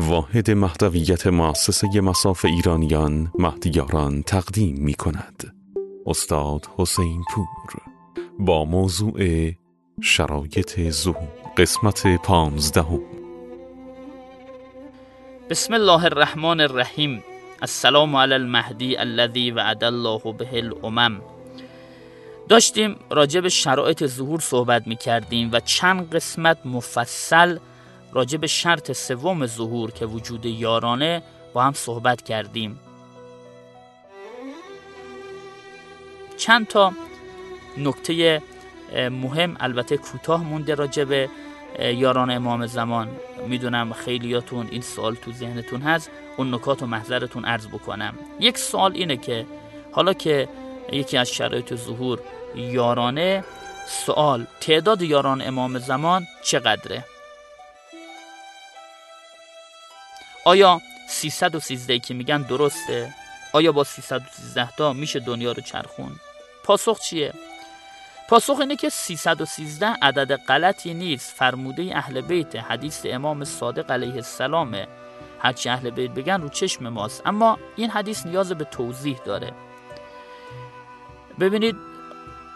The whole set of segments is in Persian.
واحد مهدویت مؤسسه مساف ایرانیان مهدیاران تقدیم می کند استاد حسین پور. با موضوع شرایط ظهور قسمت پانزدهم. بسم الله الرحمن الرحیم. السلام علی المهدی الذي وعد الله به الامم. داشتیم راجع به شرایط ظهور صحبت می کردیم و چند قسمت مفصل راجع به شرط سوم ظهور که وجود یارانه با هم صحبت کردیم. چند تا نکته مهم البته کوتاه مونده راجع به یاران امام زمان. می‌دونم خیلیاتون این سوال تو ذهنتون هست. اون نکات و محضرتون عرض بکنم. یک سوال اینه که حالا که یکی از شرایط ظهور یارانه سوال تعداد یاران امام زمان چقدره؟ آیا 313 که میگن درسته؟ آیا با 313 تا میشه دنیا رو چرخون پاسخ چیه؟ پاسخ اینه که 313 عدد غلطی نیست فرموده اهل بیت حدیث امام صادق علیه السلامه هرچی اهل بیت بگن رو چشم ماست اما این حدیث نیاز به توضیح داره. ببینید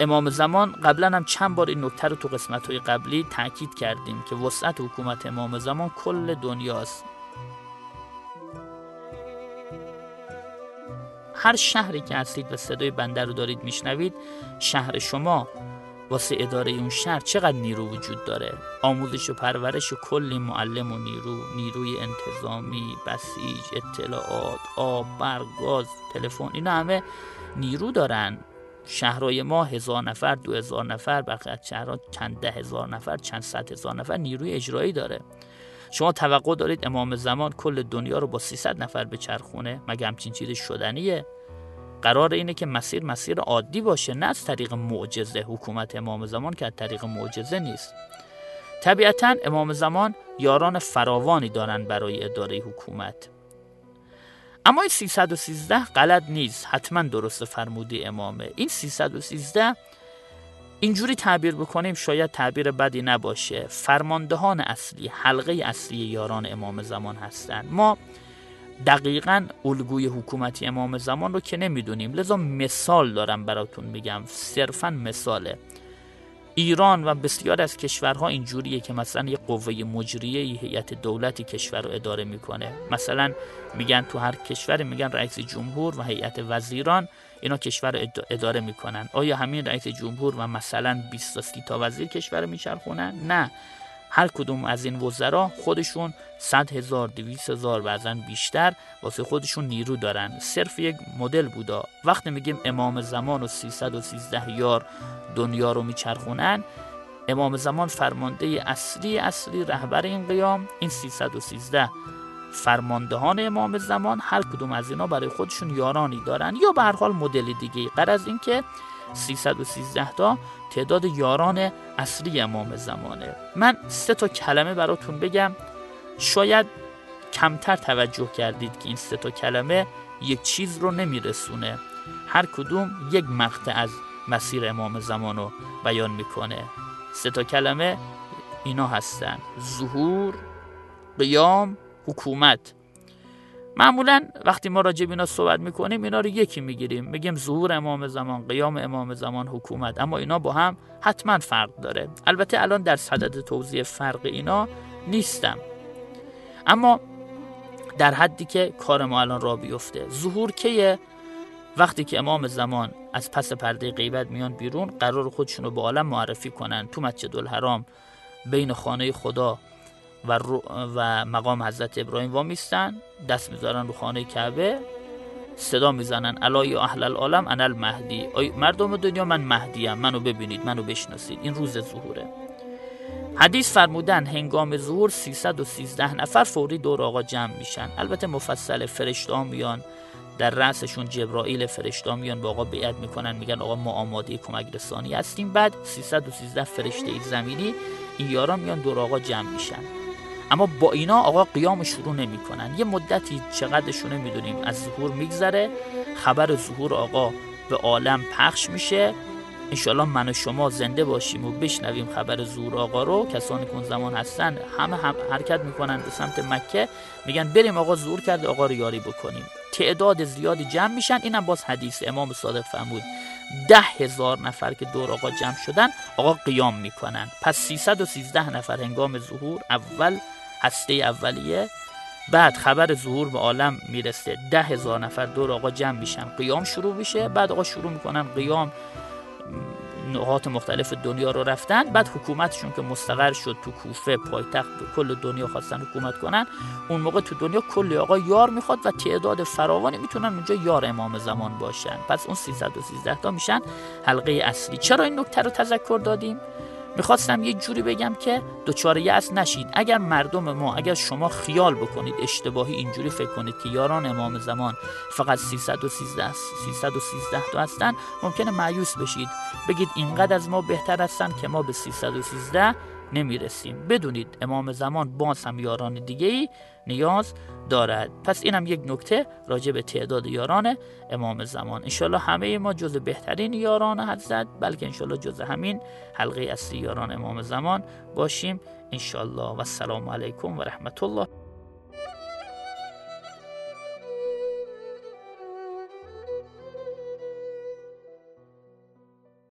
امام زمان قبلا هم چند بار این نکته رو تو قسمت های قبلی تاکید کردیم که وسعت حکومت امام زمان کل دنیاست. هر شهری که هستید و صدای بنده رو دارید میشنوید شهر شما واسه اداره اون شهر چقدر نیرو وجود داره؟ آموزش و پرورش و کلی معلم و نیرو نیروی انتظامی بسیج اطلاعات آب برق گاز تلفن اینا همه نیرو دارن. شهرهای ما هزار نفر دو هزار نفر بقیه شهرها چند ده هزار نفر چند صد هزار نفر نیروی اجرایی داره. شما توقع دارید امام زمان کل دنیا رو با 300 نفر به چرخونه مگه همچین چیز شدنیه؟ قرار اینه که مسیر مسیر عادی باشه نه از طریق معجزه. حکومت امام زمان که از طریق معجزه نیست. طبیعتا امام زمان یاران فراوانی دارن برای اداره حکومت. اما این 313 غلط نیست. حتما درست فرمودی امامه. این 313 اینجوری تعبیر بکنیم شاید تعبیر بدی نباشه. فرماندهان اصلی حلقه اصلی یاران امام زمان هستند. ما دقیقا الگوی حکومتی امام زمان رو که نمی‌دونیم. لذا مثال دارم براتون میگم. صرفا مثاله. ایران و بسیار از کشورها اینجوریه که مثلا یه قوه مجریه یه هیئت دولتی کشور رو اداره می‌کنه. مثلا میگن تو هر کشور میگن رئیس جمهور و هیئت وزیران اینا کشور رو اداره می‌کنن. آیا همین رئیس جمهور و مثلا 20 تا 30 تا وزیر کشور رو میچرخونن؟ نه. هر کدوم از این وزرا خودشون 100 هزار 200 هزار بعضا بیشتر واسه خودشون نیرو دارن. صرف یک مدل بودا. وقتی میگیم امام زمان و 313 یار دنیا رو میچرخونن امام زمان فرمانده اصلی اصلی رهبر این قیام این 313 فرماندهان امام زمان هر کدوم از اینا برای خودشون یارانی دارن یا به هر حال مدل دیگه از اینکه 313 تا تعداد یاران اصلی امام زمانه. من سه تا کلمه براتون بگم. شاید کمتر توجه کردید که این سه تا کلمه یک چیز رو نمیرسونه. هر کدوم یک مقطع از مسیر امام زمان رو بیان می‌کنه. سه تا کلمه اینا هستن. ظهور قیام حکومت. معمولا وقتی ما راجع اینا صحبت می‌کنیم اینا رو یکی می‌گیریم. میگیم ظهور امام زمان قیام امام زمان حکومت. اما اینا با هم حتما فرق داره. البته الان در صدد توضیح فرق اینا نیستم. اما در حدی که کار ما الان را بیفته ظهور که وقتی که امام زمان از پس پرده غیبت میان بیرون قرار خودشون رو به عالم معرفی کنن تو مسجد الحرام بین خانه خدا. و, و مقام حضرت ابراهیم وامیستن. دست می‌ذارن رو خانه کعبه. صدا می‌زنن. الای اهل العالم انا المهدی. مردم دنیا من مهدیم. منو ببینید منو بشناسید. این روز ظهوره. حدیث فرمودن هنگام ظهور 313 نفر فوری دور آقا جمع میشن. البته مفصل فرشته میان در رأسشون جبرائیل فرشته میان با آقا بیعت می‌کنن. میگن آقا ما آماده کمک رسانی هستیم. بعد 313 فرشته زمینی این یاران میان دور آقا جمع میشن. اما با اینا آقا قیام شروع نمی‌کنن. یه مدتی چقدرشونه می‌دونیم. از ظهور میگذره. خبر ظهور آقا به عالم پخش میشه. انشالله من و شما زنده باشیم و بشنویم خبر زور آقا رو. کسانی که اون زمان هستن همه هم حرکت می‌کنن به سمت مکه. میگن بریم آقا زور کرده آقا رو یاری بکنیم. تعداد زیادی جمع میشن. اینم باز حدیث امام صادق فرمود. ده هزار نفر که دور آقا جمع شدن آقا قیام می‌کنن. پس 313 نفر هنگام ظهور اول هسته اولیه. بعد خبر ظهور به عالم می‌رسه. ده هزار نفر دور آقا جمع میشن. قیام شروع میشه. بعد آقا شروع می‌کنن قیام. نقاط مختلف دنیا رو رفتن. بعد حکومتشون که مستقر شد تو کوفه پایتخت کل دنیا خواستن حکومت کنن. اون موقع تو دنیا کلی آقا یار می‌خواد و تعداد فراوانی می‌تونن اونجا یار امام زمان باشن. پس اون 313 تا میشن حلقه اصلی. چرا این نکته رو تذکر دادیم؟ می‌خواستم یه جوری بگم که دوچار یأس نشید اگر مردم ما اگر شما خیال بکنید اشتباهی اینجوری فکر کنید که یاران امام زمان فقط 313 313 تا هستن ممکنه معیوس بشید. بگید اینقدر از ما بهتر هستن که ما به 313 نمی‌رسیم. بدونید امام زمان باز هم یاران دیگه ای نیاز دارد. پس اینم یک نکته راجع به تعداد یاران امام زمان. انشالله همه ما جز بهترین یاران حضرت بلکه انشالله جز همین حلقه اصلی یاران امام زمان باشیم انشالله و السلام علیکم و رحمت الله.